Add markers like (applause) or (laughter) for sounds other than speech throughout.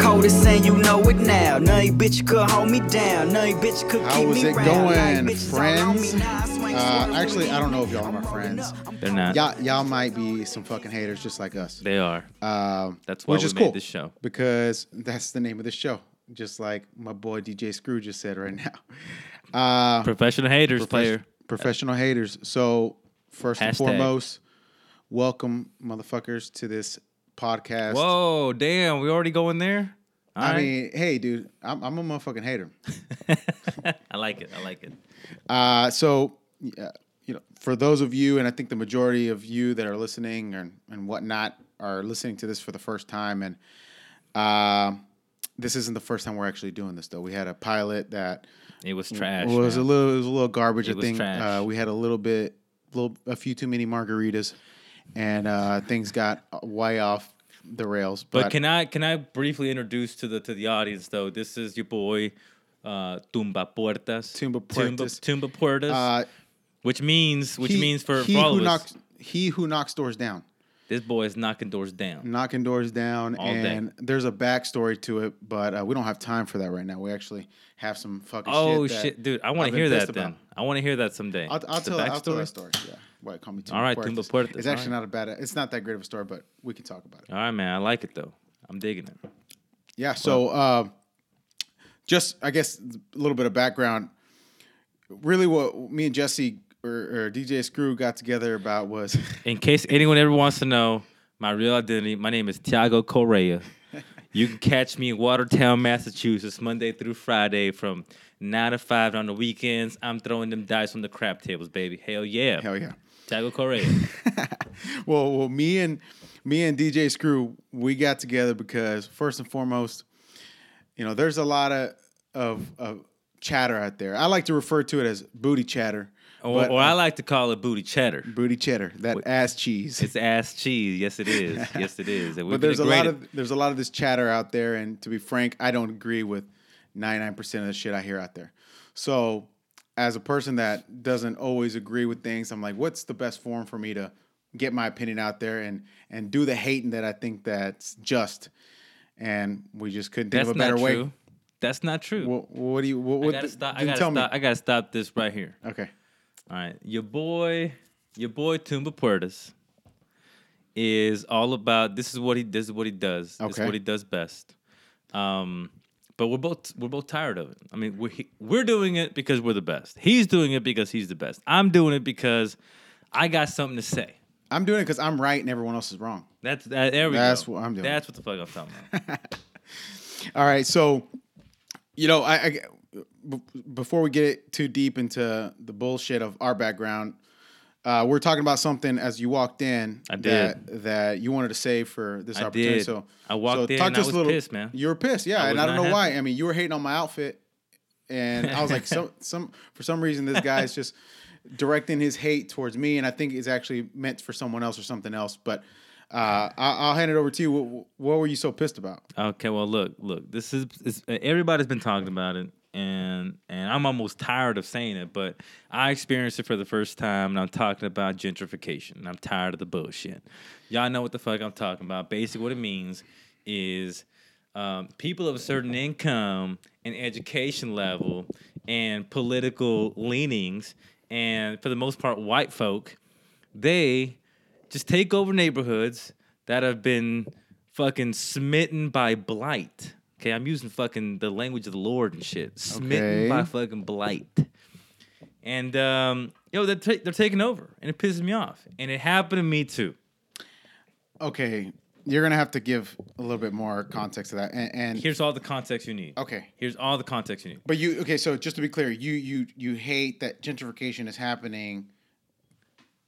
coldest and you know it now. None you bitch could hold me down. None you bitch could How keep was me it round. going, None you bitches all on me friends? now. I swing Uh, actually, I don't know if y'all are my friends. They're not. Y'all, y'all might be some fucking haters just like us. They are. Um, That's why which we is made cool this show. because that's the name of the show. Just like my boy DJ Screw just said right (laughs) now. Uh, Professional haters, Profes- player. Professional haters. So first and Hashtag. foremost, welcome motherfuckers to this podcast. Whoa, damn, we already going there? All I right. mean, hey, dude, I'm, I'm a motherfucking hater. (laughs) I like it. I like it. Uh, so, yeah, you know, for those of you, and I think the majority of you that are listening and, and whatnot are listening to this for the first time, and uh, this isn't the first time we're actually doing this. Though we had a pilot that It was trash. was a little, it was a little garbage. It I was think trash. uh, we had a little bit, little, a few too many margaritas, and uh, things got way off the rails. But, But can I can I briefly introduce to the to the audience though? This is your boy uh Tumba Puertas. Tumba Puertas. Tumba, Tumba Puertas. uh, which means which he- means for, he for all who of us, knocks, he who knocks doors down. this boy is knocking doors down. knocking doors down All day. and there's a backstory to it but uh, we don't have time for that right now we actually have some fucking Oh shit, that shit, dude! I want to hear that pissed then. I want to hear that someday. I'll, I'll, tell, I'll tell that story yeah why call me Tumba All right, Puertas. Tumba Puertas, it's actually right. not a bad it's not that great of a story but we can talk about it All right, man. I like it though. I'm digging it. yeah so uh, just i guess a little bit of background really what me and jesse or, or dj screw got together about was (laughs) In case anyone ever wants to know my real identity, my name is Tiago Correa. (laughs) You can catch me in Watertown, Massachusetts, Monday through Friday from nine to five. On the weekends, I'm throwing them dice on the crap tables, baby. Hell yeah, hell yeah Tiago Correa. (laughs) well, well, me and me and DJ Screw, we got together because first and foremost, you know, there's a lot of of, of chatter out there. I like to refer to it as booty chatter, or, but, or I uh, like to call it booty cheddar. booty cheddar, that ass cheese. It's ass cheese. Yes, it is. (laughs) Yes, it is. But there's a lot of there's a lot of this chatter out there, and to be frank, I don't agree with 99% of the shit I hear out there. So, as a person that doesn't always agree with things, I'm like, what's the best form for me to get my opinion out there and and do the hating that I think that's just. And we just couldn't think That's of a better not way. true. That's not true. What, what do you? What, I what gotta stop. I gotta stop. me. I gotta stop this right here. Okay. All right, your boy, your boy Tumba Puertas is all about. This is what he. This is what he does. This is what he does best. Um, but we're both we're both tired of it. I mean, we're we're doing it because we're the best. He's doing it because he's the best. I'm doing it because I got something to say. I'm doing it because I'm right and everyone else is wrong. That's that, there we That's go. what I'm doing. That's what the fuck I'm talking about. (laughs) All right, so you know, I, I b- before we get too deep into the bullshit of our background, uh, we're talking about something as you walked in. I that, did. that you wanted to say for this I opportunity. did. So I walked so in talk and to I us was a little, pissed, man. You were pissed, yeah, I and I don't know why. I mean, you were hating on my outfit, and I was like, some (laughs) some for some reason this guy is just directing his hate towards me, and I think it's actually meant for someone else or something else. But uh, I, I'll hand it over to you. What, what were you so pissed about? Okay, well, look, look. This is, is everybody's been talking about it, and and I'm almost tired of saying it, but I experienced it for the first time, and I'm talking about gentrification. And I'm tired of the bullshit. Y'all know what the fuck I'm talking about. Basically, what it means is um, people of a certain income and education level and political leanings, and for the most part, white folk, they just take over neighborhoods that have been fucking smitten by blight. Okay, I'm using fucking the language of the Lord and shit. Smitten Okay. by fucking blight. And um, yo, they're ta- they're taking over, and it pisses me off. And it happened to me too. Okay, you're gonna have to give a little bit more context to that. And, and Here's all the context you need. okay, Here's all the context you need. but you okay? So just to be clear, you you you hate that gentrification is happening.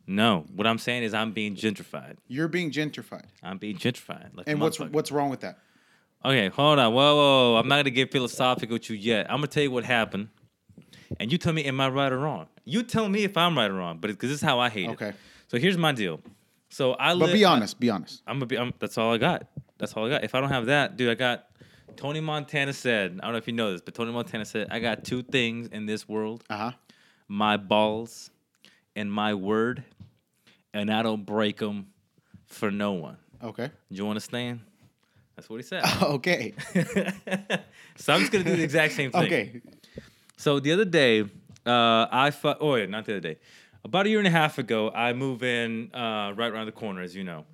No, what I'm saying is I'm being gentrified. You're being gentrified, I'm being gentrified. Like and what's what's wrong with that? Okay, hold on. Whoa, whoa, whoa. I'm not gonna get philosophical with you yet. I'm gonna tell you what happened, and you tell me am I right or wrong. You tell me if I'm right or wrong, but because this is how I hate it. Okay. So here's my deal. So I But live. be honest. Be honest. I'm gonna be. I'm, that's all I got. That's all I got. If I don't have that, dude, I got. Tony Montana said. I don't know if you know this, but Tony Montana said I got two things in this world: Uh huh. my balls and my word, and I don't break them for no one. Okay. Do you understand? That's what he said. (laughs) okay. so I'm just gonna do the exact same thing. Okay. So the other day, uh, I fu- oh yeah, not the other day. About a year and a half ago, I move in uh, right around the corner, as you know.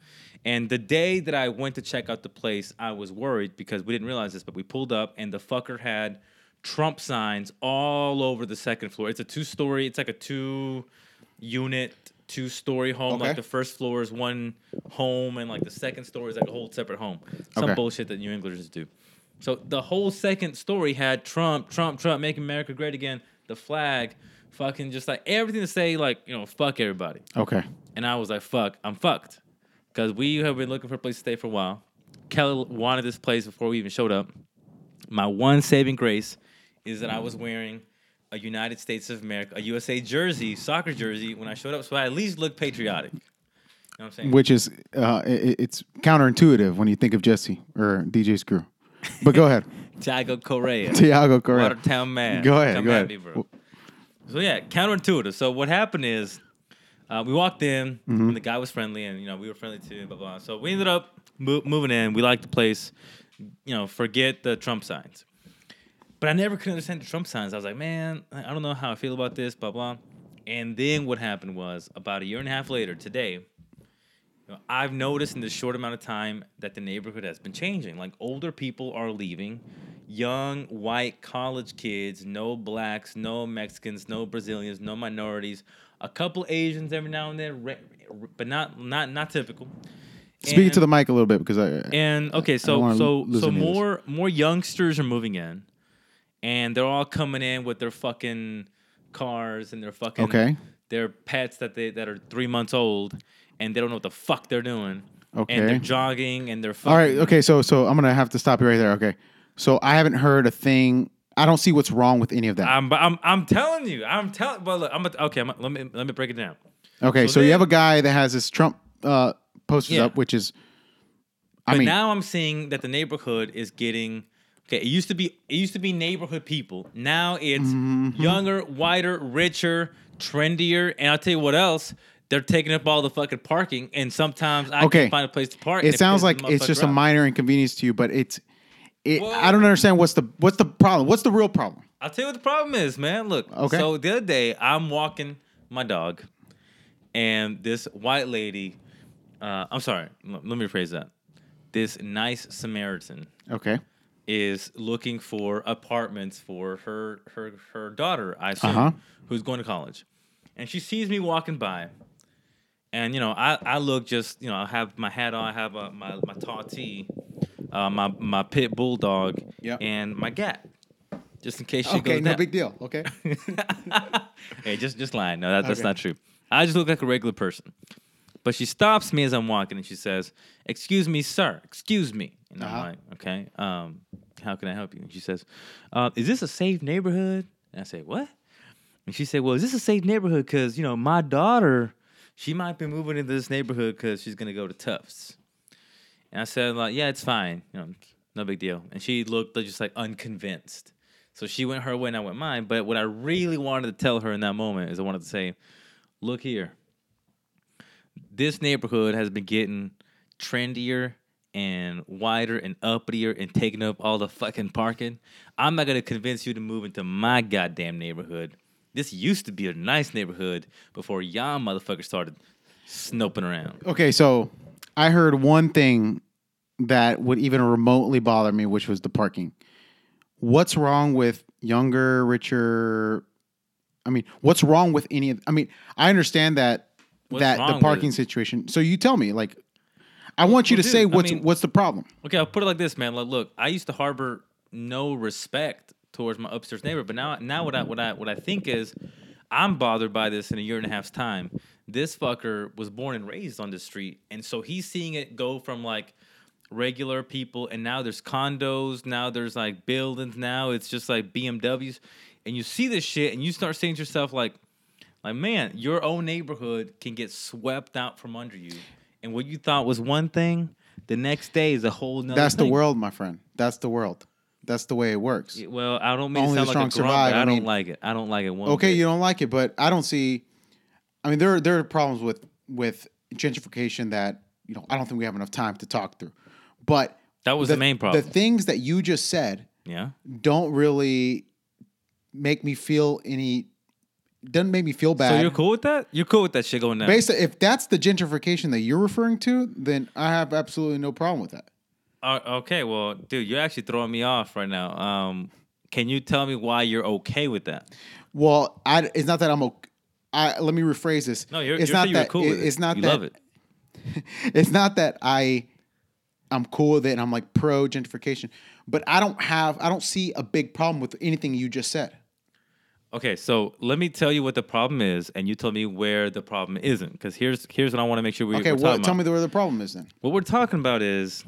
And the day that I went to check out the place, I was worried because we didn't realize this, but we pulled up and the fucker had Trump signs all over the second floor. It's a two story, it's like a two unit, two story home. Okay. Like the first floor is one home, and like the second story is like a whole separate home. Some Okay. bullshit that New Englanders do. So the whole second story had Trump, Trump, Trump, making America great again, the flag, fucking just like everything to say, like, you know, fuck everybody. Okay. And I was like, fuck, I'm fucked. Because we have been looking for a place to stay for a while. Kelly wanted this place before we even showed up. My one saving grace is that I was wearing a United States of America, a USA jersey, soccer jersey, when I showed up. So I at least looked patriotic. You know what I'm saying? Which is uh, i- it's counterintuitive when you think of Jesse or DJ Screw. But go ahead, (laughs) Tiago Correa. (laughs) Tiago Correa. Watertown man. Go ahead, Come go ahead. me, bro. So yeah, counterintuitive. So what happened is, uh, we walked in Mm-hmm. and the guy was friendly, and you know we were friendly too. Blah blah. So we ended up mo- moving in. We liked the place. You know, forget the Trump signs. But I never could understand the Trump signs. I was like, man, I don't know how I feel about this. Blah blah. And then what happened was about a year and a half later, today, you know, I've noticed in this short amount of time that the neighborhood has been changing. Like older people are leaving, young white college kids, no blacks, no Mexicans, no Brazilians, no minorities, a couple Asians every now and then, but not not not typical. Speak to the mic a little bit because I. and okay, so so so any of this. more more youngsters are moving in, and they're all coming in with their fucking cars and their fucking Okay. their pets that they that are three months old, and they don't know what the fuck they're doing. Okay. And they're jogging and they're fucking, All right. Okay. So so I'm gonna have to stop you right there. Okay. So I haven't heard a thing. I don't see what's wrong with any of that. I'm I'm I'm telling you, I'm telling. Well, look, I'm a, okay. I'm, let me let me break it down. okay. so So, you have a guy that has this Trump uh, posters Yeah. up, which is. I But mean, now I'm seeing that the neighborhood is getting okay. It used to be it used to be neighborhood people. Now it's Mm-hmm. younger, whiter, richer, trendier, and I'll tell you what else. They're taking up all the fucking parking, and sometimes I Okay. can't find a place to park. it sounds like it's just a minor inconvenience to you, but it's. It. I don't understand what's the what's the problem. What's the real problem? I'll tell you what the problem is, man. Look, Okay. so the other day I'm walking my dog, and this white lady. Uh, I'm sorry. let me rephrase that. This nice Samaritan Okay. Is looking for apartments for her her her daughter, I assume, Uh-huh. who's going to college. And she sees me walking by. And you know, I, I look just, you know, I have my hat on, I have uh my my tall tee, uh, my my pit bulldog, Yep. and my gat. Just in case she Okay. goes Okay, No down. big deal. Okay. (laughs) hey, just just lying. No, that, that's Okay. not true. I just look like a regular person. But she stops me as I'm walking and she says, "Excuse me, sir. Excuse me." And Uh-huh. I'm like, "Okay, um, how can I help you?" And she says, uh, "Is this a safe neighborhood?" And I say, "What?" And she said, "Well, is this a safe neighborhood? Because you know my daughter, she might be moving into this neighborhood because she's gonna go to Tufts." And I said, "Like, yeah, it's fine. You know, no big deal." And she looked just like unconvinced. So she went her way and I went mine. But what I really wanted to tell her in that moment is I wanted to say, look here. This neighborhood has been getting trendier and wider and uppitier and taking up all the fucking parking. I'm not gonna convince you to move into my goddamn neighborhood. This used to be a nice neighborhood before y'all motherfuckers started snoping around. Okay. So I heard one thing that would even remotely bother me, which was the parking. What's wrong with younger, richer? I mean, what's wrong with any of? I mean, I understand that What's that the parking it? situation. So you tell me, like, I want you well, to dude, say I what's mean- what's the problem. Okay, I'll put it like this, man. Like, look, I used to harbor no respect towards my upstairs neighbor, but now, now what I what I what I think is, I'm bothered by this in a year and a half's time. This fucker was born and raised on this street, and so he's seeing it go from like regular people, and now there's condos, now there's like buildings, now it's just like BMWs, and you see this shit, and you start saying to yourself like, like man, your own neighborhood can get swept out from under you, and what you thought was one thing, the next day is a whole nother. That's the world, my friend. That's the world. That's the way it works. Yeah, Well, I don't mean Only to sound like a strong grump, survive. but I, I don't mean- like it. I don't like it one. Okay, bit. you don't like it, but I don't see. I mean, there there are problems with with gentrification that you know I don't think we have enough time to talk through. But That was the, main problem. The things that you just said yeah. don't really make me feel any. Doesn't make me feel bad. So you're cool with that? You're cool with that shit going down? Based if that's the gentrification that you're referring to, then I have absolutely no problem with that. Uh, okay, well, dude, you're actually throwing me off right now. Um, can you tell me why you're okay with that? Well, I, it's not that I'm okay. I, let me rephrase this. No, you're, it's you're not that cool with it- it's not you that love it. (laughs) it's not that I I'm cool with it and I'm like pro gentrification, but I don't have I don't see a big problem with anything you just said. Okay, so let me tell you what the problem is, and you tell me where the problem isn't. Because here's here's what I want to make sure we, Okay, talking tell about. me where the problem is then. what we're talking about is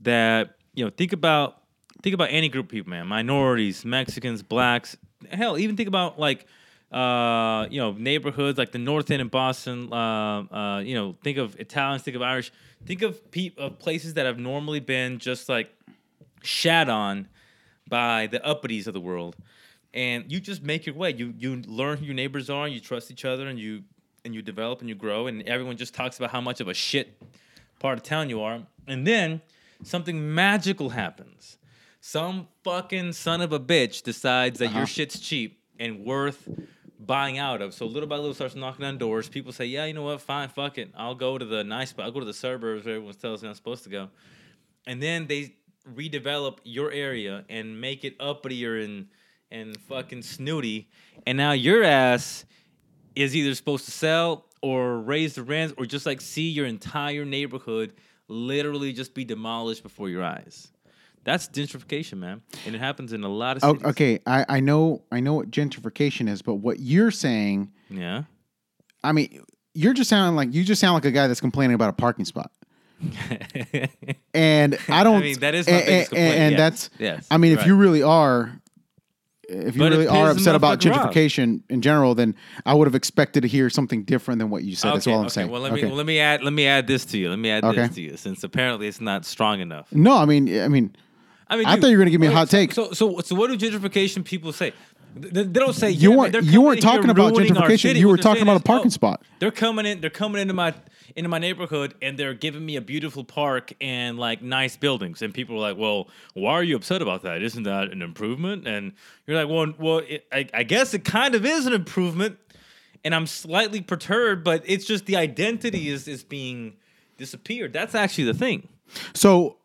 that you know think about think about any group of people man minorities mexicans blacks hell even think about like uh you know neighborhoods like the north end in boston uh, uh you know think of italians think of irish think of pe- of places that have normally been just like shat on by the uppities of the world and you just make your way. You you learn who your neighbors are you trust each other and you and you develop and you grow and everyone just talks about how much of a shit part of town you are. And then something magical happens. Some fucking son of a bitch decides that your uh-huh. shit's cheap and worth buying out of. So little by little starts knocking on doors. People say yeah you know what? Fine fuck it. I'll go to the nice spot. I'll go to the suburbs where everyone tells me i'm supposed to go. And then they redevelop your area and make it uppier and and fucking snooty, and now your ass is either supposed to sell or raise the rents or just like see your entire neighborhood literally just be demolished before your eyes. That's gentrification, man, and it happens in a lot of Oh, cities. okay, I, I know I know what gentrification is, but what you're saying, Yeah. I mean, you're just sounding like you just sound like a guy that's complaining about a parking spot. (laughs) And I don't. mean, that is my and, biggest and- and yes, that's. yes, I mean, if you really are, if you But really are upset about gentrification in general, then I would have expected to hear something different than what you said. That's all I'm okay. saying. Well, let me Okay. well, let me add let me add this to you. Let me add Okay. this to you, since apparently it's not strong enough. no, I mean, I mean, I mean, I dude, thought you were gonna give me a hot take. So, so, so, what do gentrification people say? They, they don't say You yeah, weren't- you weren't talking about gentrification. You were talking about a parking oh, spot. They're coming in. They're coming into my into my neighborhood, and they're giving me a beautiful park and like nice buildings. And people are like, "Well, why are you upset about that? Isn't that an improvement?" And you're like, "Well, well, it, I, I guess it kind of is an improvement." And I'm slightly perturbed, but it's just the identity is is being disappeared. That's actually the thing. so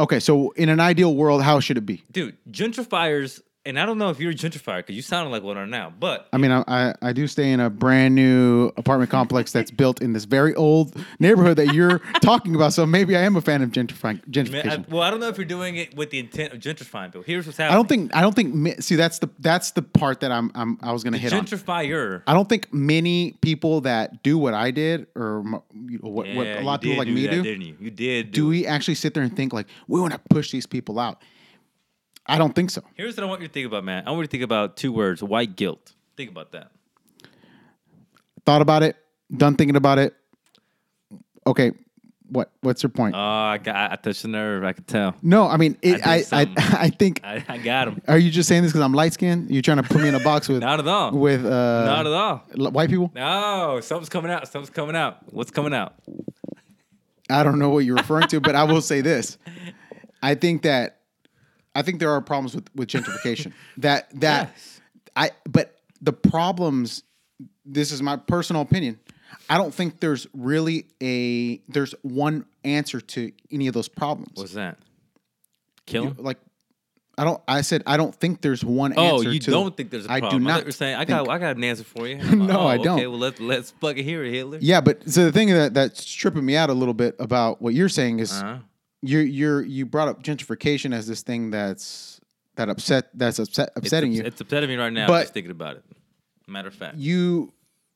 okay. So in an ideal world, how should it be? dude, gentrifiers, and I don't know if you're a gentrifier because you sound like one are now, but I mean, I, I I do stay in a brand new apartment complex that's built in this very old neighborhood that you're (laughs) talking about. So maybe I am a fan of gentrifying man, I, gentrification. well, I don't know if you're doing it with the intent of gentrifying, but here's what's happening. I don't think I don't think see that's the that's the part that I'm, I'm I was gonna hit on. gentrifier. I don't think many people that do what I did or you know, what, what a lot of people like me that, do. didn't you? You did. Do do we actually sit there and think like we want to push these people out? I don't think so. Here's what I want you to think about, man. I want you to think about two words: white guilt. Think about that. Thought about it, done thinking about it. Okay, what what's your point? Oh, I got. I touched the nerve. I could tell. no, I mean, it, did I, I. (laughs) I think. I, I got him. Are you just saying this because I'm light skinned? You're trying to put me in a box with (laughs) Not at all. with uh, Not at all. l- white people? No, something's coming out. Something's coming out. What's coming out? I don't know what you're referring to, but I will say this: (laughs) I think that I think there are problems with with gentrification. (laughs) that that Yes. I but the problems. This is my personal opinion. I don't think there's really a there's one answer to any of those problems. What's that? Kill him. like I don't. I said I don't think there's one Oh, answer. you to, don't think there's a I problem? I do thought not. You're saying I think- got I got an answer for you. (laughs) No, oh, I don't. Okay, well let's let's fucking hear it, Hitler. Yeah, but so the thing that that's tripping me out a little bit about what you're saying is Uh-huh. You you're you brought up gentrification as this thing that's that upset that's upset It's, upsetting ups- you. It's upsetting me right now But- just thinking about it. Matter of fact. You,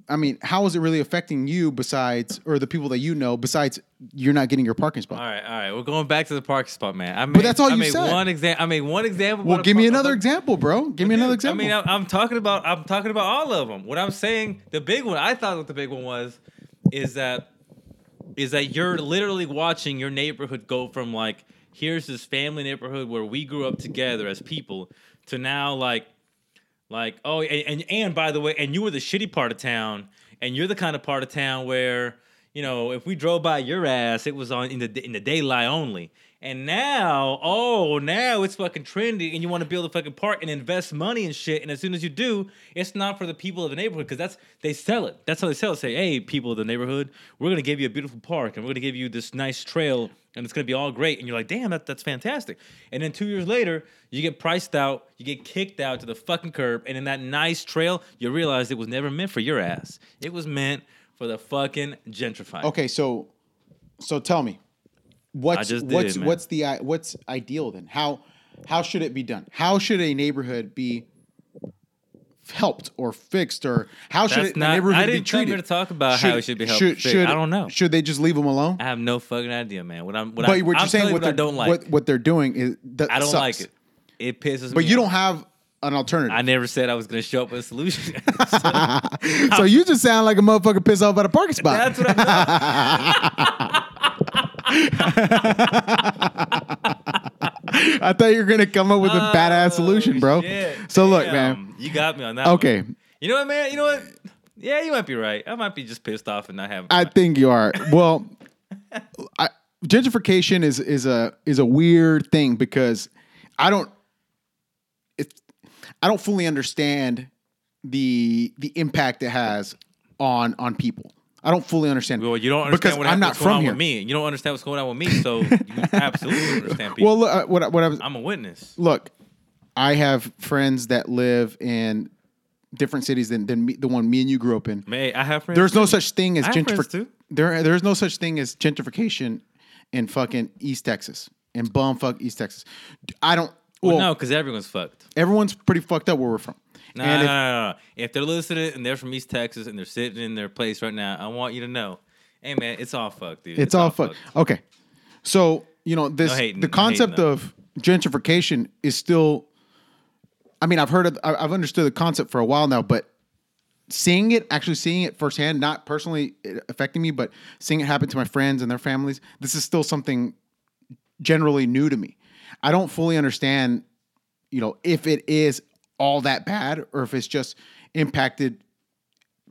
I mean, how is it really affecting you besides or the people that you know besides you're not getting your parking spot? all right, all right. We're going back to the parking spot, man. I made, that's all I you made said. one example. I made one example. Well, give me another example, bro. Give me another example. I mean, I'm, I'm talking about I'm talking about all of them. What I'm saying, the big one, I thought what the big one was, is that is that you're literally watching your neighborhood go from like here's this family neighborhood where we grew up together as people to now like like oh and and, and by the way and you were the shitty part of town and you're the kind of part of town where you know if we drove by your ass it was on in the in the daylight only And now, oh, now it's fucking trendy, and you want to build a fucking park and invest money and shit. And as soon as you do, it's not for the people of the neighborhood because that's they sell it. That's how they sell it. Say, hey, people of the neighborhood, we're gonna give you a beautiful park, and we're gonna give you this nice trail, and it's gonna be all great. And you're like, damn, that, that's fantastic. And then two years later, you get priced out, you get kicked out to the fucking curb, and in that nice trail, you realize it was never meant for your ass. It was meant for the fucking gentrifier. Okay, so so tell me, what's did what's man. what's the what's ideal then? How how should it be done? How should a neighborhood be helped or fixed or how should That's it, not- neighborhood I be didn't come treated? here to talk about how it should be helped or fixed. I don't know. Should they just leave them alone? I have no fucking idea, man. What I'm, what but I, what you're saying what, what I they're- don't like. what, what they're doing is that I don't sucks. like it. It pisses But me. But you off. don't have an alternative. I never said I was gonna show up with a solution. (laughs) (laughs) so you just sound like a motherfucker pissed off at a parking spot. That's what I'm. (laughs) I thought you were gonna come up with a badass oh, solution, bro. Oh, Shit, so look, damn. man. you got me on that. Okay, one. You know what, man? You know what? Yeah, you might be right. I might be just pissed off and not having. I think you are. Well, (laughs) I, gentrification is is a is a weird thing because I don't it I don't fully understand the the impact it has on on people. I don't fully understand. well, you don't understand because what I'm not what's going from on here. with me. You don't understand what's going on with me, so you (laughs) absolutely understand people. Well, look, uh, what I- what I was I'm a witness. look, I have friends that live in different cities than, than me, the one me and you grew up in. May I have friends? There's no such thing as I have friends gentrification. There, there's no such thing as gentrification in fucking East Texas, in bumfuck East Texas. I don't. Well, Well, no, because everyone's fucked. everyone's pretty fucked up where we're from. No, and no, if, no, no, no. If they're listening and they're from East Texas and they're sitting in their place right now, I want you to know, hey man, it's all fucked, dude. it's, all fucked. Okay, so you know this. the No hating, hating, concept no. of gentrification is still. I mean, I've heard of, I've understood the concept for a while now, but seeing it, actually seeing it firsthand, not personally affecting me, but seeing it happen to my friends and their families, this is still something generally new to me. I don't fully understand, you know, if it is all that bad or if it's just impacted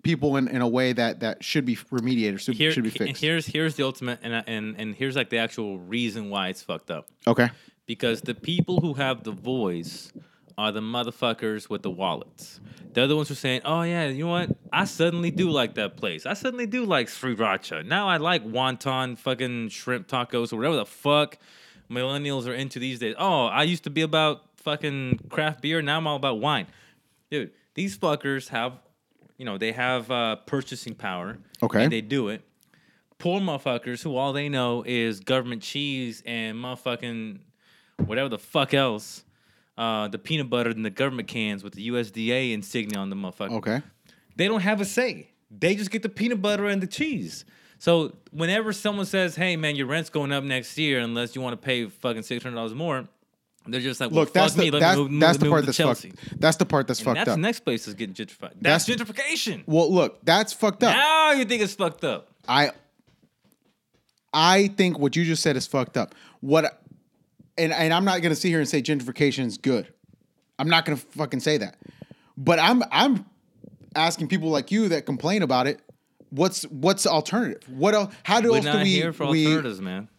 people in, in a way that that should be remediated or should, Here, should be fixed. here's here's the ultimate, and and and here's like the actual reason why it's fucked up. okay. because the people who have the voice are the motherfuckers with the wallets. They're the ones who are saying, "Oh yeah, you know what? I suddenly do like that place. I suddenly do like sriracha. Now I like wonton fucking shrimp tacos or whatever the fuck millennials are into these days. Oh, I used to be about fucking craft beer. Now I'm all about wine, dude. These fuckers have, you know, they have uh, purchasing power. Okay. and they do it poor motherfuckers who all they know is government cheese and motherfucking whatever the fuck else. Uh, the peanut butter in the government cans with the USDA insignia on the motherfucker. Okay. They don't have a say. They just get the peanut butter and the cheese. So whenever someone says, "Hey man, your rent's going up next year unless you want to pay fucking six hundred dollars more," they're just like, well, Look, that's me. the Let that's, me move, that's move, the part that's Chelsea. fucked. That's the part that's And fucked that's up. the next place that's getting gentrified. That's, That's- gentrification. well, look, that's fucked up. Now you think it's fucked up. I I think what you just said is fucked up. What and and I'm not gonna sit here and say gentrification is good. I'm not gonna fucking say that. But I'm I'm asking people like you that complain about it. What's what's the alternative? What else? How do We're else do we? here for we alternatives, man.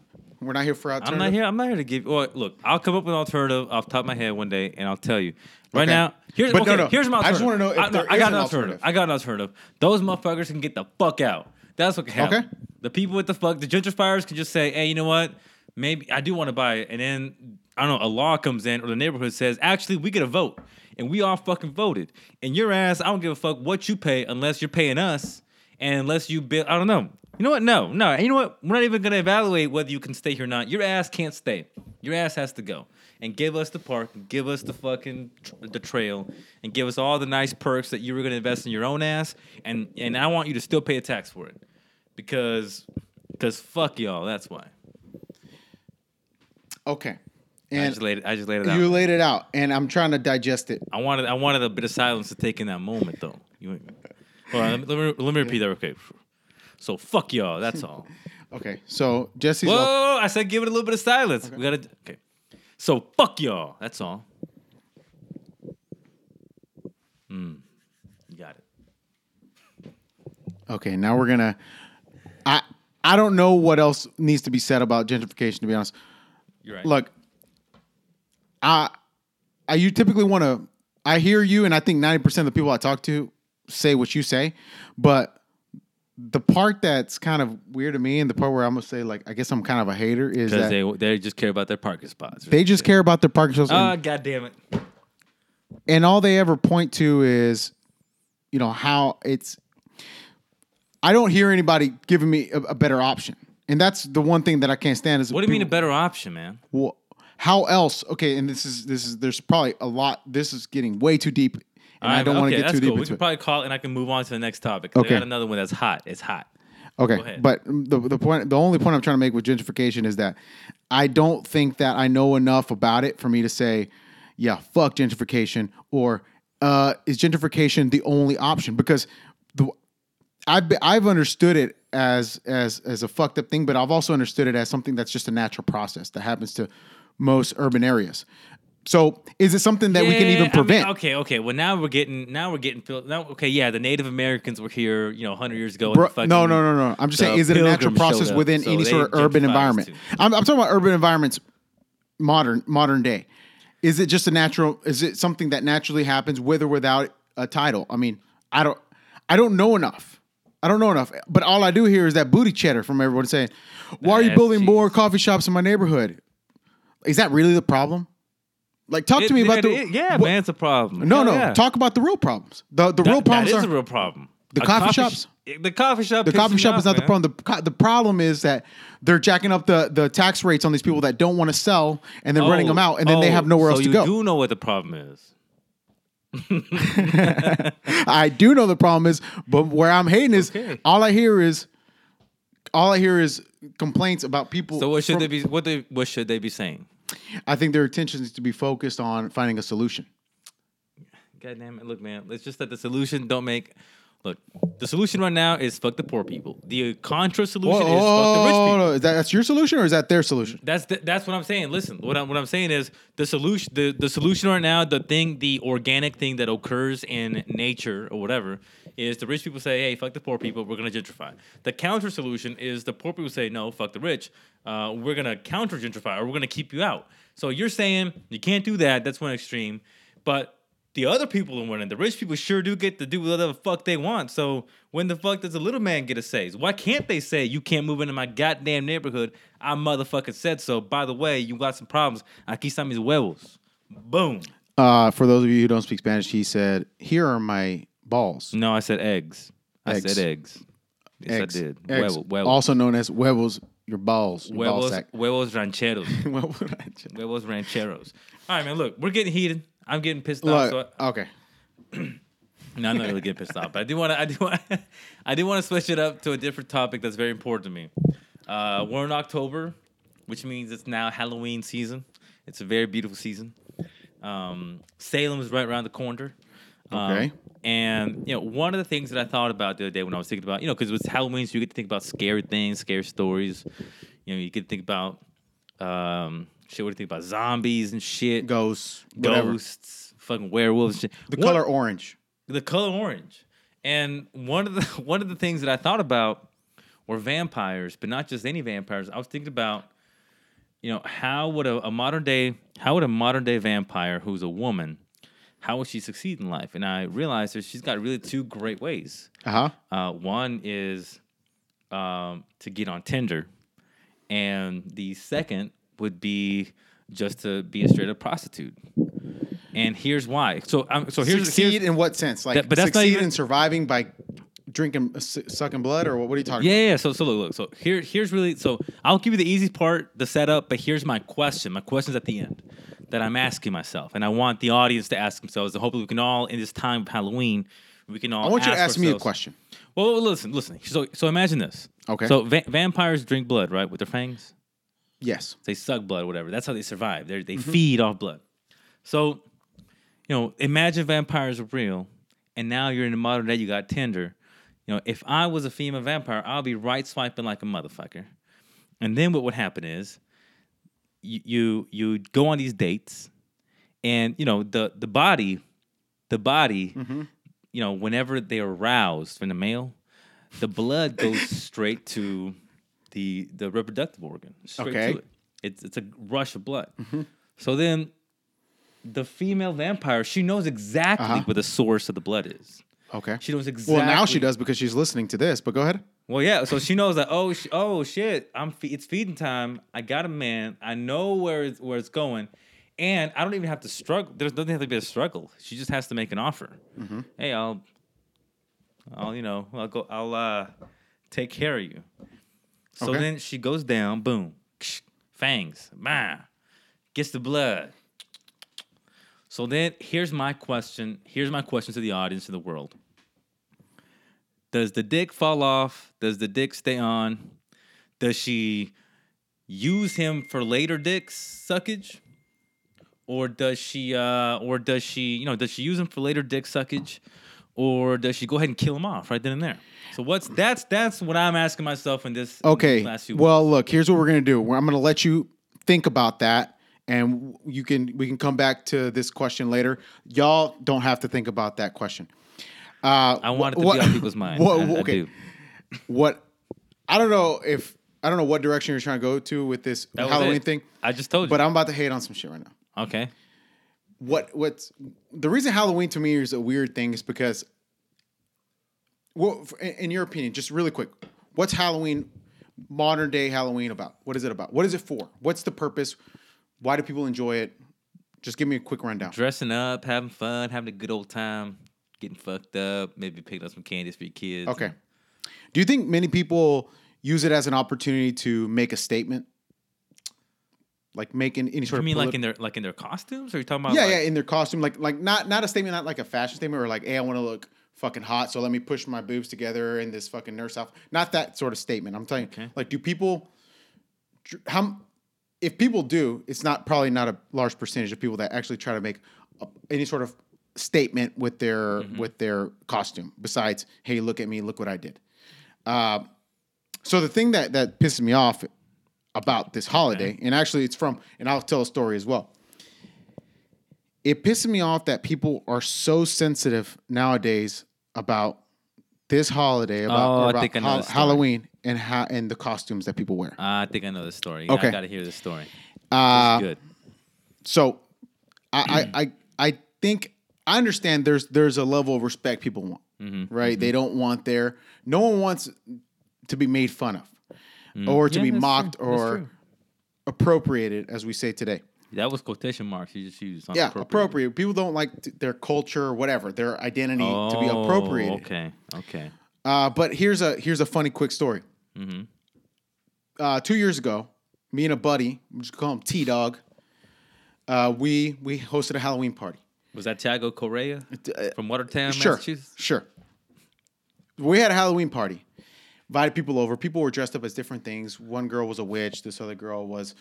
We're not here for I'm not here. I'm not here to give. Well, look, I'll come up with an alternative off the top of my head one day, and I'll tell you. Right Okay. now, here's But no, okay, no, here's my I just wanna know if I, there I got an alternative. alternative. I got an alternative. Those motherfuckers can get the fuck out. That's what can happen. Okay. The people with the fuck, the gentrifiers can just say, hey, you know what? Maybe I do want to buy it, and then I don't know, a law comes in or the neighborhood says, actually, we get a vote, and we all fucking voted, and your ass, I don't give a fuck what you pay unless you're paying us, and unless you bill, I don't know. You know what? No, no. And you know what? We're not even gonna evaluate whether you can stay here or not. Your ass can't stay. Your ass has to go. And give us the park, give us the fucking tr- the trail, and give us all the nice perks that you were gonna invest in your own ass. And and I want you to still pay a tax for it, because because fuck y'all. That's why. Okay. I And just laid it. I just laid it out. you laid it out, and I'm trying to digest it. I wanted I wanted a bit of silence to take in that moment though. You, hold on, let, me, let, me, let me repeat that. Okay. So fuck y'all. That's all. (laughs) Okay. So Jesse's Whoa! I said give it a little bit of silence. We gotta. Okay. So fuck y'all. That's all. Hmm. You got it. Okay, now we're gonna. I I don't know what else needs to be said about gentrification. To be honest, You're right. look, I, I you typically want to. I hear you, and I think ninety percent of the people I talk to say what you say, but the part that's kind of weird to me, and the part where I'm gonna say like, I guess I'm kind of a hater, is because that they they, they just care about their parking spots. They just care about their parking spots, Ah, and, god damn it. and all they ever point to is, you know, how it's. I don't hear anybody giving me a, a better option, and that's the one thing that I can't stand. Is What do you mean a better option, man? Well, how else? Okay, and this is this is there's probably a lot. This is getting way too deep, and I don't want to okay, get too cool. deep We into can it. probably call it, and I can move on to the next topic. 'cause I Okay. got another one that's hot. It's hot. Okay, but the the point, the only point I'm trying to make with gentrification is that I don't think that I know enough about it for me to say, yeah, fuck gentrification, or uh, is gentrification the only option? Because the I've I've understood it as as as a fucked up thing, but I've also understood it as something that's just a natural process that happens to most urban areas. So, is it something that we can Yeah, even I mean, prevent? okay, okay. Well, now we're getting now we're getting now. Okay, yeah, the Native Americans were here, you know, hundred years ago. and Bro, fucking- no, no, no, no. I'm just saying, is it a natural process up, within so any sort of urban environment? I'm, I'm talking about urban environments, modern modern day. Is it just a natural? Is it something that naturally happens with or without a title? I mean, I don't, I don't know enough. I don't know enough. But all I do hear is that booty cheddar from everyone saying, "Why are you building cheese. more coffee shops in my neighborhood?" Is that really the problem? Like, talk It- to me about it- the it- yeah, what- man, it's a problem. No, Hell no. yeah. Talk about the real problems. The the That- real problems that is are a real problem. The A coffee sh- shops? The coffee shop. The coffee shop is off, not the problem. The, co- the problem is that they're jacking up the, the tax rates on these people that don't want to sell and then running Oh, them out, and then they oh, have nowhere so else to you go. do know what the problem is. (laughs) I do know the problem is, but where I'm hating is Okay. all I hear is all I hear is complaints about people. So what should from- they be? What they? What should they be saying? I think their attention is to be focused on finding a solution. God damn it! Look, man. It's just that the solution don't make. Look, the solution right now is fuck the poor people. The contra solution is fuck the rich people. no, is that that's your solution or is that their solution? That's the, that's what I'm saying. Listen, what I'm what I'm saying is the solution the, the solution right now, the thing, the organic thing that occurs in nature or whatever, is the rich people say, "Hey, fuck the poor people. We're gonna gentrify." The counter solution is the poor people say, "No, fuck the rich. Uh, we're gonna counter gentrify, or we're gonna keep you out." So you're saying you can't do that. That's one extreme, but the other people are winning. The rich people sure do get to do whatever the fuck they want. So when the fuck does the little man get a say? Why can't they say you can't move into my goddamn neighborhood? I motherfucking said so. By the way, you got some problems. Aquí están mis huevos. Boom. Uh, for those of you who don't speak Spanish, he said, "Here are my balls." No, I said eggs. I said eggs. Yes, Eggs. I did. Eggs. Also known as huevos, your balls, your ball huevos, sack. (laughs) huevos rancheros. huevos rancheros. All right, man. Look, we're getting heated. I'm getting pissed off. So okay. (clears throat) No, I'm not really getting pissed off, but I do want to. I do want. (laughs) I do want to switch it up to a different topic that's very important to me. Uh, we're in October, which means it's now Halloween season. It's a very beautiful season. Um, Salem is right around the corner. Um, Okay. and you know, one of the things that I thought about the other day when I was thinking about, you know, because it was Halloween, so you get to think about scary things, scary stories. You know, you get to think about um, shit. What do you think about zombies and shit? Ghosts, whatever. ghosts, fucking werewolves. Shit. The color orange. the color orange. And one of the (laughs) one of the things that I thought about were vampires, but not just any vampires. I was thinking about, you know, how would a, a modern day how would a modern day vampire who's a woman, how will she succeed in life? And I realized that she's got really two great ways. Uh huh. Uh, one is um, to get on Tinder, and the second would be just to be a straight up prostitute. And here's why. So, um, so here's succeed here's, in what sense? Like That- but that's not succeed even- in surviving by drinking, uh, sucking blood, or what? What are you talking Yeah, yeah. So, so look, look. So here, here's really. So I'll give you the easy part, the setup. But here's my question. My question's at the end that I'm asking myself, and I want the audience to ask themselves. And hopefully, we can all in this time of Halloween, we can all. I want you to ask me a question. Well, listen, listen. So, so imagine this. Okay. So va- vampires drink blood, right, with their fangs. Yes. They suck blood, whatever. That's how they survive. They they Mm-hmm. feed off blood. So, you know, imagine vampires are real, and now you're in the modern day. You got Tinder. You know, if I was a female vampire, I'll be right swiping like a motherfucker. And then what would happen is, you you go on these dates, and you know the the body, the body, Mm-hmm. you know, whenever they are aroused from the male, the blood goes (coughs) straight to the the reproductive organ. Straight Okay. to it. It's it's a rush of blood. Mm-hmm. So then, the female vampire she knows exactly Uh-huh. where the source of the blood is. Okay. She knows exactly. well, now she does because she's listening to this. But go ahead. Well, yeah. So she knows that. Oh, sh- oh shit! I'm. Fe- it's feeding time. I got a man. I know where it's where it's going, and I don't even have to struggle. There's doesn't have to be a struggle. She just has to make an offer. Mm-hmm. Hey, I'll. I'll you know I'll go I'll uh take care of you. So Okay. then she goes down. Boom. Fangs. Bah. Gets the blood. So then here's my question. Here's my question to the audience in the world. Does the dick fall off? Does the dick stay on? Does she use him for later dick suckage? Or does she uh or does she, you know, does she use him for later dick suckage? Or does she go ahead and kill him off right then and there? So what's that's that's what I'm asking myself in this in Okay. these last few Well, look, here's what we're gonna do. I'm gonna let you think about that, and you can we can come back to this question later. Y'all don't have to think about that question. Uh, I want it to what- be on people's mind. what- I- I okay. do. What I don't know if I don't know what direction you're trying to go to with this That Halloween thing, I just told you. but I'm about to hate on some shit right now. okay. what what's the reason Halloween to me is a weird thing is because well in your opinion just really quick what's Halloween modern day Halloween about what is it about what is it for what's the purpose why do people enjoy it just give me a quick rundown Dressing up, having fun, having a good old time, getting fucked up, maybe picking up some candies for your kids. okay do you think many people use it as an opportunity to make a statement like making any sort You of mean like in their like in their costumes, or are you talking about? yeah like, yeah in their costume like like not not a statement not like a fashion statement or like hey I want to look fucking hot so let me push my boobs together in this fucking nurse outfit not that sort of statement I'm telling you Okay. like do people how if people do it's not probably not a large percentage of people that actually try to make a, any sort of statement with their Mm-hmm. with their costume besides hey look at me look what I did uh, so the thing that that pisses me off about this holiday, and actually it's from, and I'll tell a story as well. It pisses me off that people are so sensitive nowadays about this holiday, about, Oh, about think I know Hal- Halloween, and how and the costumes that people wear. I think I know the story. Okay. I gotta hear the story. Uh, Good. so I, I (clears throat) I I think I understand there's there's a level of respect people want, Mm-hmm. right? They don't want their no one wants to be made fun of or to Mm. Yeah, be mocked true. Or appropriated, as we say today. That was quotation marks you just used. Yeah, appropriate. appropriate. People don't like t- their culture or whatever, their identity to be Oh, appropriated. Okay. Okay. Uh, but here's a here's a funny quick story. Mm-hmm. Uh, two years ago, me and a buddy, we just call him T Dog. Uh, we we hosted a Halloween party. Was that Tiago Correa uh, from Watertown, Sure, Massachusetts? sure. We had a Halloween party. Invited people over. People were dressed up as different things. One girl was a witch. This other girl was,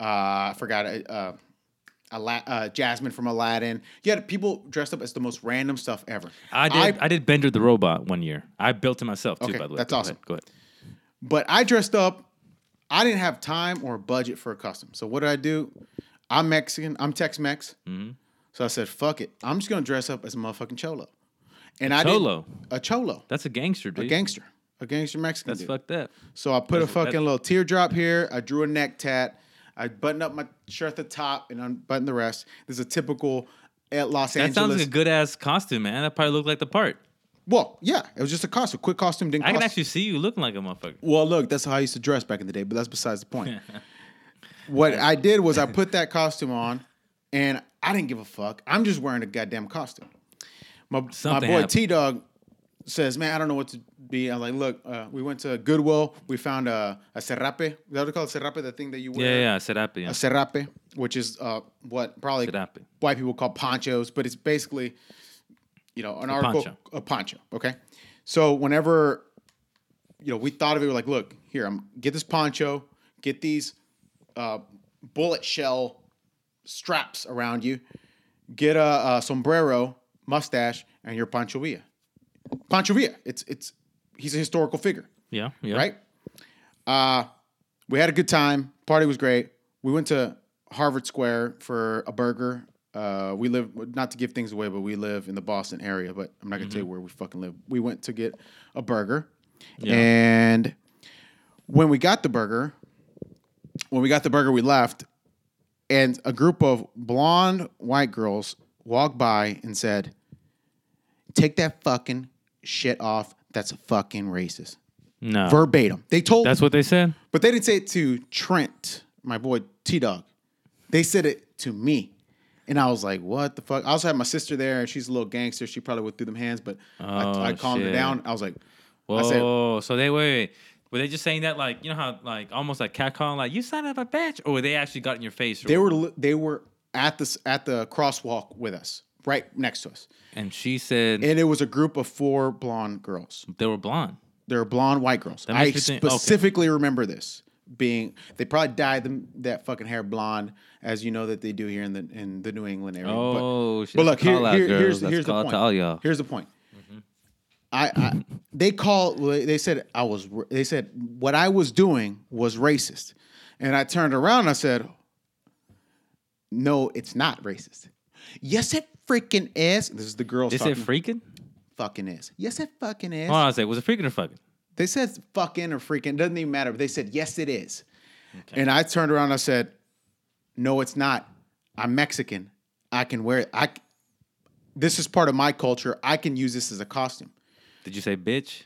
uh, I forgot, uh, Ala- uh, Jasmine from Aladdin. You had people dressed up as the most random stuff ever. I did. I, did Bender the robot one year. I built it myself too. Okay, by the way, that's Go awesome. Ahead, Go ahead. But I dressed up. I didn't have time or budget for a costume. So what did I do? I'm Mexican. I'm Tex-Mex. Mm-hmm. So I said, "Fuck it. I'm just gonna dress up as a motherfucking cholo." And I Cholo. did a cholo, That's a gangster, dude. a gangster, a gangster Mexican. That's dude. fucked up. So I put a fucking that- little teardrop here. I drew a neck tat. I buttoned up my shirt at the top and unbuttoned the rest. This is a typical at Los Angeles. That sounds like a good ass costume, man. That probably looked like the part. well, yeah, it was just a costume. Quick costume didn't I can actually see you looking like a motherfucker. Well, look, that's how I used to dress back in the day, but that's besides the point. (laughs) what I did was I put that costume on, and I didn't give a fuck. I'm just wearing a goddamn costume. My, my boy. T Dog says, "Man, I don't know what to be." I'm like, "Look, uh, we went to Goodwill. We found a, a serape. Is that what they call it? Serape, the thing that you wear? Yeah, yeah, Serape. Yeah. A serape, which is uh, what probably Serape. white people call ponchos, but it's basically, you know, an article, poncho. a poncho. Okay, so whenever, you know, we thought of it, we're like, look, here, I'm get this poncho, get these uh, bullet shell straps around you, get a, a sombrero, mustache, and your Pancho Villa. Pancho Villa, it's it's he's a historical figure Yeah, yeah. right? Uh, we had a good time. Party was great. We went to Harvard Square for a burger. Uh, we live not to give things away, but we live in the Boston area. But I'm not gonna tell you where we fucking live. We went to get a burger, Yeah. and when we got the burger, when we got the burger, we left, and a group of blonde white girls walked by and said, "Take that fucking shit off. That's fucking racist." No, Verbatim. They told, that's what they said. but they didn't say it to Trent, my boy T Dog. They said it to me. And I was like, what the fuck? I also had my sister there, and she's a little gangster. She probably went through them hands, but Oh, I, I oh, calmed her down. I was like, Whoa, I said, so they wait, wait, were they just saying that like you know how like almost like catcalling like you son of a bitch, or were they actually got in your face? They were li- they were at this at the crosswalk with us, right next to us, and she said and it was a group of four blonde girls. they were blonde. They were blonde white girls. I think- okay. specifically remember this being they probably dyed them that fucking hair blonde, as you know that they do here in the in the New England area. But- Oh, shit, But look, here, here- here's here's the point. to all y'all. Here's the point. I, I they called they said I was they said what I was doing was racist, and I turned around and I said, "No, it's not racist." Yes, it freaking is. This is the girls They said freaking. fucking is. Yes, it fucking is. Hold on, I say was it freaking or fucking? They said fucking or freaking. Doesn't even matter. But they said yes, it is. And I turned around and I said, "No, it's not. I'm Mexican. I can wear it. I. This is part of my culture. I can use this as a costume." Did you say bitch?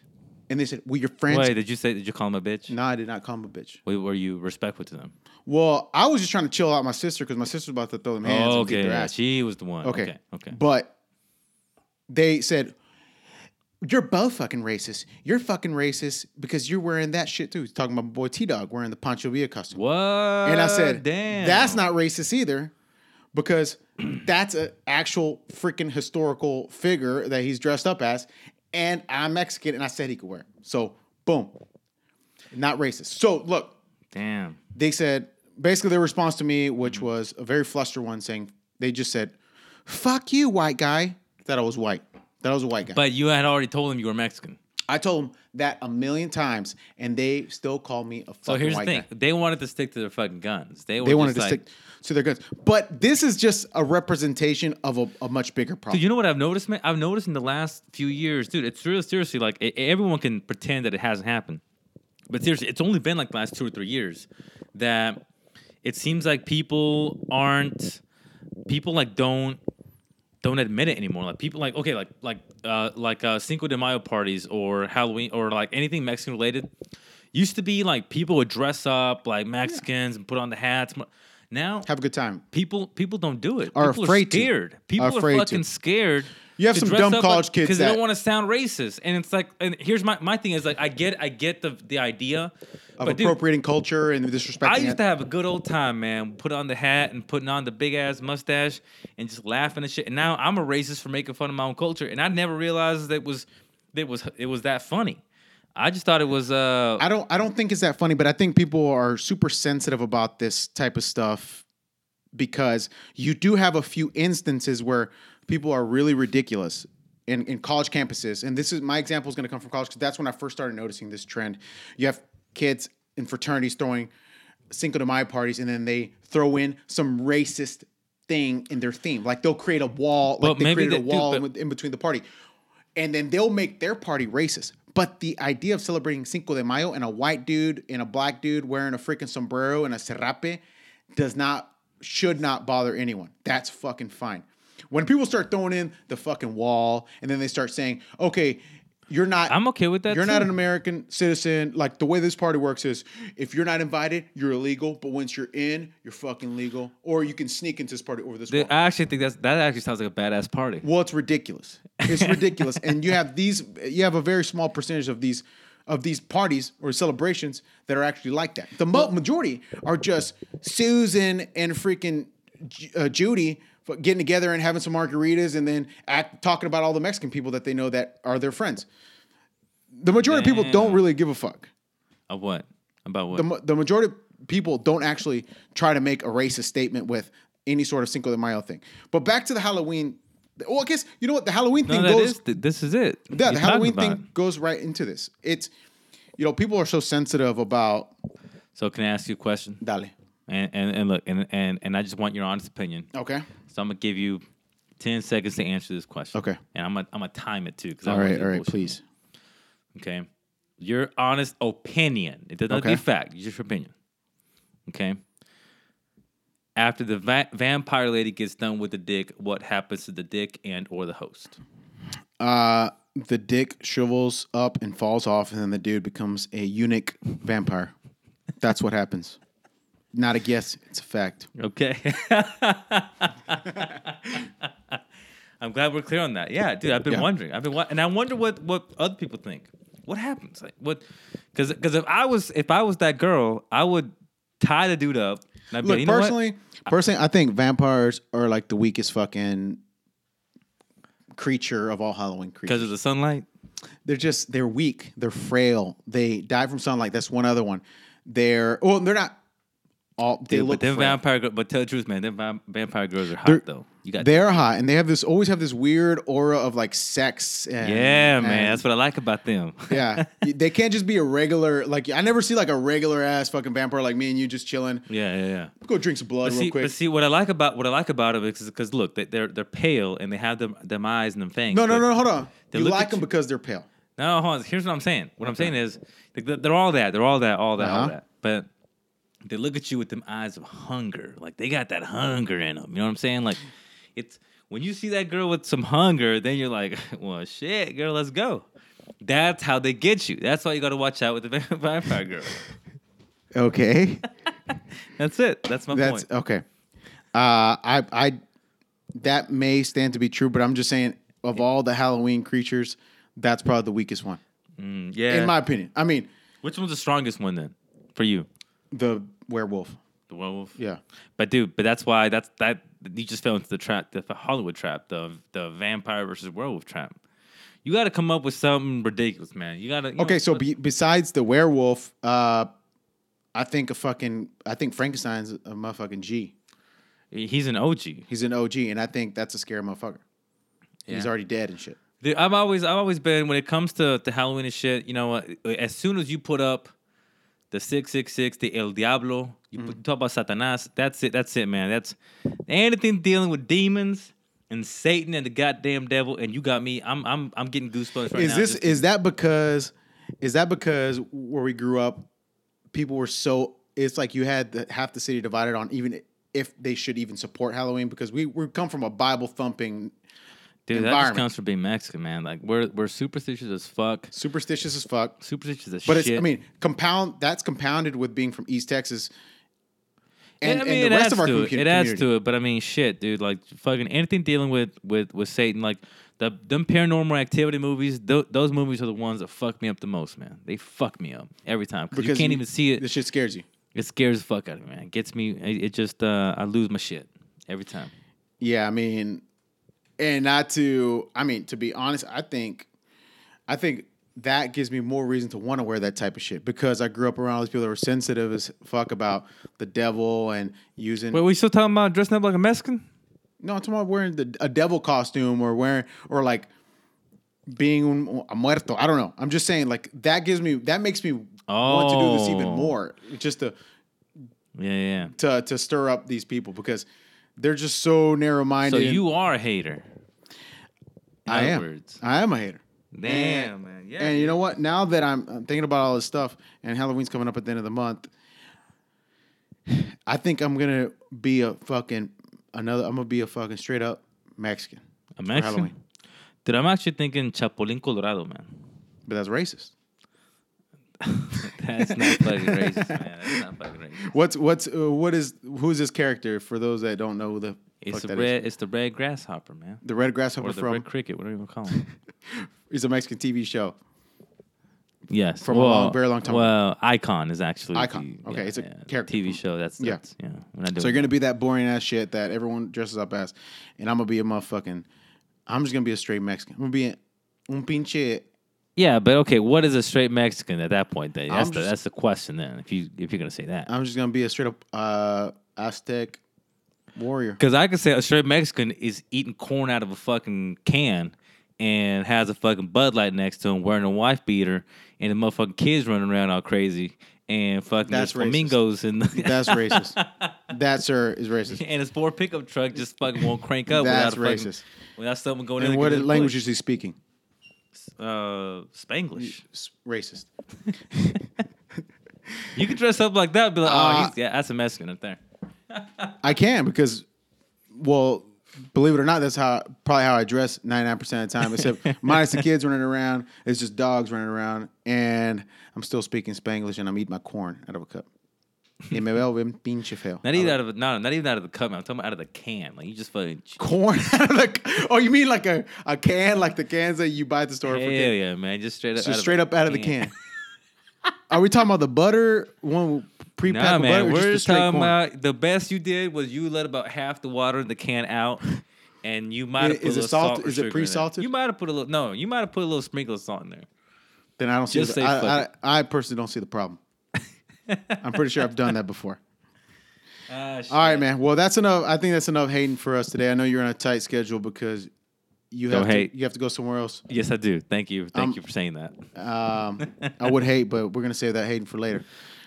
And they said, "Well, your friends." Wait, did you say did you call him a bitch? No, I did not call him a bitch. Wait, were you respectful to them? Well, I was just trying to chill out my sister because my sister was about to throw them hands Oh, and okay, their yeah, ass. she was the one. Okay. Okay, okay. But they said, You're both fucking racist. You're fucking racist because you're wearing that shit too. He's talking about my boy T Dog wearing the Pancho Villa costume. What? And I said, damn, That's not racist either because (clears throat) that's an actual freaking historical figure that he's dressed up as. And I'm Mexican and I said he could wear it. So, boom. Not racist. So, look, damn. they said basically their response to me, which mm-hmm. was a very flustered one, saying they just said, "Fuck you, white guy." That I was white. That I was a white guy. But you had already told them you were Mexican. I told them that a million times, and they still call me a fucking So here's the white thing: guy. they wanted to stick to their fucking guns. They, were They wanted just to like, stick to their guns, but this is just a representation of a, a much bigger problem. Dude, you know what I've noticed, man? I've noticed in the last few years, dude. It's really seriously like e- everyone can pretend that it hasn't happened, but seriously, it's only been like the last two or three years that it seems like people aren't people like don't don't admit it anymore. Like people like okay, like like uh like uh Cinco de Mayo parties or Halloween or like anything Mexican related. Used to be like people would dress up like Mexicans and put on the hats. Now Have a good time. people people don't do it. Are people afraid are to. scared. People Are are, afraid to. fucking scared. You have to some dumb college kids because they don't want to sound racist. And it's like, and here's my my thing is like, I get I get the the idea Of but dude, appropriating culture and disrespecting I used it. to have a good old time, man. Put on the hat and putting on the big ass mustache and just laughing and shit. And now I'm a racist for making fun of my own culture, and I never realized that it was that was it was that funny. I just thought it was uh I don't I don't think it's that funny, but I think people are super sensitive about this type of stuff because you do have a few instances where people are really ridiculous in, in college campuses. And this is my example is going to come from college because that's when I first started noticing this trend. You have kids in fraternities throwing Cinco de Mayo parties and then they throw in some racist thing in their theme. Like they'll create a wall, like Well, they created a wall but- in between the party and then they'll make their party racist. But the idea of celebrating Cinco de Mayo and a white dude and a black dude wearing a freaking sombrero and a serape does not, should not bother anyone. That's fucking fine. When people start throwing in the fucking wall and then they start saying, okay, you're not. I'm okay with that You're not an American citizen. Like the way this party works is, if you're not invited, you're illegal. But once you're in, you're fucking legal. Or you can sneak into this party over this wall. I actually think that's that actually sounds like a badass party. Well, it's ridiculous. It's ridiculous, (laughs) and you have these. You have a very small percentage of these of these parties or celebrations that are actually like that. The mo- majority are just Susan and freaking uh, Judy getting together and having some margaritas, and then act talking about all the Mexican people that they know that are their friends. The majority of people don't really give a fuck. Of what? About what? The, the majority of people don't actually try to make a racist statement with any sort of Cinco de Mayo thing. But back to the Halloween. Well, I guess you know what the Halloween no, thing goes. is this is it. Yeah, You're the Halloween thing goes right into this. It's, you know, people are so sensitive about. So can I ask you a question? Dale. And and, and look, and, and and I just want your honest opinion. Okay. So I'm gonna give you ten seconds to answer this question. Okay. And I'm gonna I'm gonna time it too. Because All right. All right. Please. Okay. Your honest opinion. It doesn't have to Okay. be fact. It's just your opinion. Okay. After the va- vampire lady gets done with the dick, what happens to the dick and or the host? Uh, the dick shrivels up and falls off, and then the dude becomes a eunuch vampire. That's what happens. Not a guess; it's a fact. Okay. (laughs) I'm glad we're clear on that. Yeah, dude, I've been Yeah. wondering. I've been wa- and I wonder what what other people think. What happens? Like what? Because because if I was if I was that girl, I would tie the dude up. And I'd be Look, like, you know what? personally, personally, I think vampires are like the weakest fucking creature of all Halloween creatures. because of the sunlight. they're just they're weak. They're frail. They die from sunlight. That's one other one. They're well, they're not all. They Dude, look but them vampire, gir- but tell the truth, man, them vam- vampire girls are hot They're- though. You got They're hot, and they have this always have this weird aura of like sex. And, yeah, man. That's what I like about them. (laughs) yeah, they can't just be a regular. Like I never see like a regular ass fucking vampire like me and you just chilling. yeah, yeah, yeah. Go drink some blood But real see, quick. but see, what I like about what I like about them is because look, they, they're they're pale and they have them them eyes and them fangs. no, no, no. Hold on. You like them you- because they're pale. No, hold on. Here's what I'm saying. What I'm saying is they- they're all that. They're all that. All that. All Uh-huh. that. But they look at you with them eyes of hunger. Like they got that hunger in them. You know what I'm saying? Like it's when you see that girl with some hunger, then you're like, (laughs) well, shit, girl, let's go. That's how they get you. That's why you got to watch out with the (laughs) vampire girl. Okay. (laughs) That's it. That's my That's point. okay. Uh, I, I, that may stand to be true, but I'm just saying, of all the Halloween creatures, that's probably the weakest one, Mm, yeah. in my opinion. I mean, Which one's the strongest one then for you? The werewolf. The werewolf. Yeah. But dude, but that's why that's that you just fell into the trap, the Hollywood trap, the the vampire versus werewolf trap. You got to come up with something ridiculous, man. You got to. Okay, so be, besides the werewolf, uh, I think a fucking, I think Frankenstein's a motherfucking G. he's an OG. He's an OG, and I think that's a scary motherfucker. He's already dead and shit. Dude, I've always I've always been when it comes to, to Halloween and shit. You know? As soon as you put up the six six six, the El Diablo, you Mm. talk about Satanas. That's it. That's it, man. That's anything dealing with demons and Satan and the goddamn devil. And you got me. I'm I'm I'm getting goosebumps right is now. this is that because is that because where we grew up, people were so it's like you had the, half the city divided on even if they should even support Halloween because we we come from a Bible thumping, Dude, that just comes from being Mexican, man. Like we're we're superstitious as fuck. superstitious as fuck. Superstitious as shit. But shit. it's I mean compound that's compounded with being from East Texas. And, I mean, and it the rest adds of our to com- it. It adds community. to it, but I mean, shit, dude. Like fucking anything dealing with with with Satan, like the them paranormal activity movies. Th- those movies are the ones that fuck me up the most, man. They fuck me up every time because you can't even see it. This shit scares you. It scares the fuck out of me, man. It gets me. It, it just uh, I lose my shit every time. Yeah, I mean, and not to, I mean, to be honest, I think, I think that gives me more reason to want to wear that type of shit because I grew up around all these people that were sensitive as fuck about the devil and using. Wait, we still talking about dressing up like a Mexican? no, I'm talking about wearing the, a devil costume or wearing or like being a muerto. I don't know. I'm just saying, like that gives me that makes me want to do this even Oh. more, just to Yeah, yeah. to to stir up these people because they're just so narrow minded. So you are a hater. In I am. words. I am a hater. Damn, man. Yeah. And you know what? Now that I'm, I'm thinking about all this stuff, and Halloween's coming up at the end of the month, I think I'm gonna be a fucking another. I'm gonna be a fucking straight up Mexican. a Mexican. Halloween. Dude, I'm actually thinking Chapulín Colorado, man. But that's racist. (laughs) That's not fucking racist, man. That's not fucking racist. What's what's uh, what is who's this character? For those that don't know who the It's the red. is. It's the red grasshopper, man. the red Or grasshopper the from red cricket, What whatever you want to call him. (laughs) is a Mexican TV show. yes, From a long- very long time Well, Icon is actually Icon. the- Okay, it's a the character TV show. That's, Yeah. that's yeah. Doing So you're gonna be that boring ass shit that everyone dresses up as, and I'm gonna be a motherfucking. I'm just gonna be a straight Mexican. I'm gonna be a, un pinche yeah, but okay, what is a straight Mexican at that point? Then that's I'm the just- that's the question. Then if you if you're gonna say that, I'm just gonna be a straight up uh, Aztec warrior. because I could say a straight Mexican is eating corn out of a fucking can. And has a fucking Bud Light next to him, wearing a wife beater, and the motherfucking kids running around all crazy, and fucking That's racist. flamingos in the That's racist. that sir is racist. and his Ford pickup truck just fucking won't crank up That's without a fucking, racist. without someone going in. And and what language is he speaking? Uh, Spanglish. Racist. (laughs) You can dress up like that, be like, oh, Uh, he's, yeah, that's a Mexican up there. (laughs) I can because, well, believe it or not, that's how probably how I dress ninety nine percent of the time. Except (laughs) minus the kids running around, it's just dogs running around, and I'm still speaking Spanglish and I'm eating my corn out of a cup. Y me veo bien pinche feo. Not even out of no, not even out of the cup. man. I'm talking about out of the can. Like you just fucking. corn (laughs) out of the. Oh, you mean like a, a can, like the cans that you buy at the store Hell for kids? yeah, man! Just straight up. Out straight of up out of the can. Are we talking about the butter one pre-packed Nah, man, butter? we're just the just straight talking corn? about the best you did was you let about half the water in the can out, and you might have put Is a it little salt- salt. is it pre-salted? You might have put a little. No, you might have put a little sprinkle of salt in there. Then I don't see. Just The, say I, I, I personally don't see the problem. (laughs) I'm pretty sure I've done that before. Ah, All right, man. Well, that's enough. I think that's enough hating for us today. I know you're on a tight schedule because you Don't have to, hate. you have to go somewhere else. Yes, I do. Thank you. Thank Um, you for saying that. Um, (laughs) I would hate, but we're gonna save that hating for later.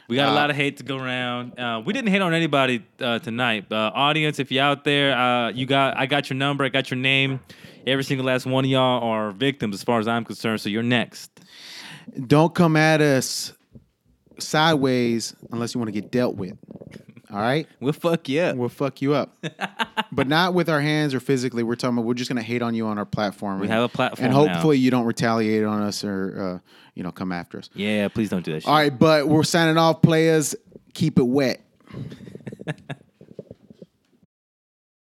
We got a Uh, lot of hate to go around. Uh, we didn't hate on anybody uh, tonight. Uh, audience, if you're out there, uh, you got I got your number, I got your name. Every single last one of y'all are victims, as far as I'm concerned. So you're next. Don't come at us sideways unless you want to get dealt with. All right. (laughs) We'll fuck you up. We'll fuck you up, (laughs) but not with our hands or physically. We're talking about we're just gonna hate on you on our platform. We and- have a platform and now. hopefully you don't retaliate on us or uh, you know come after us. Yeah, please don't do that shit. All right, but we're signing off, players. Keep it wet. (laughs)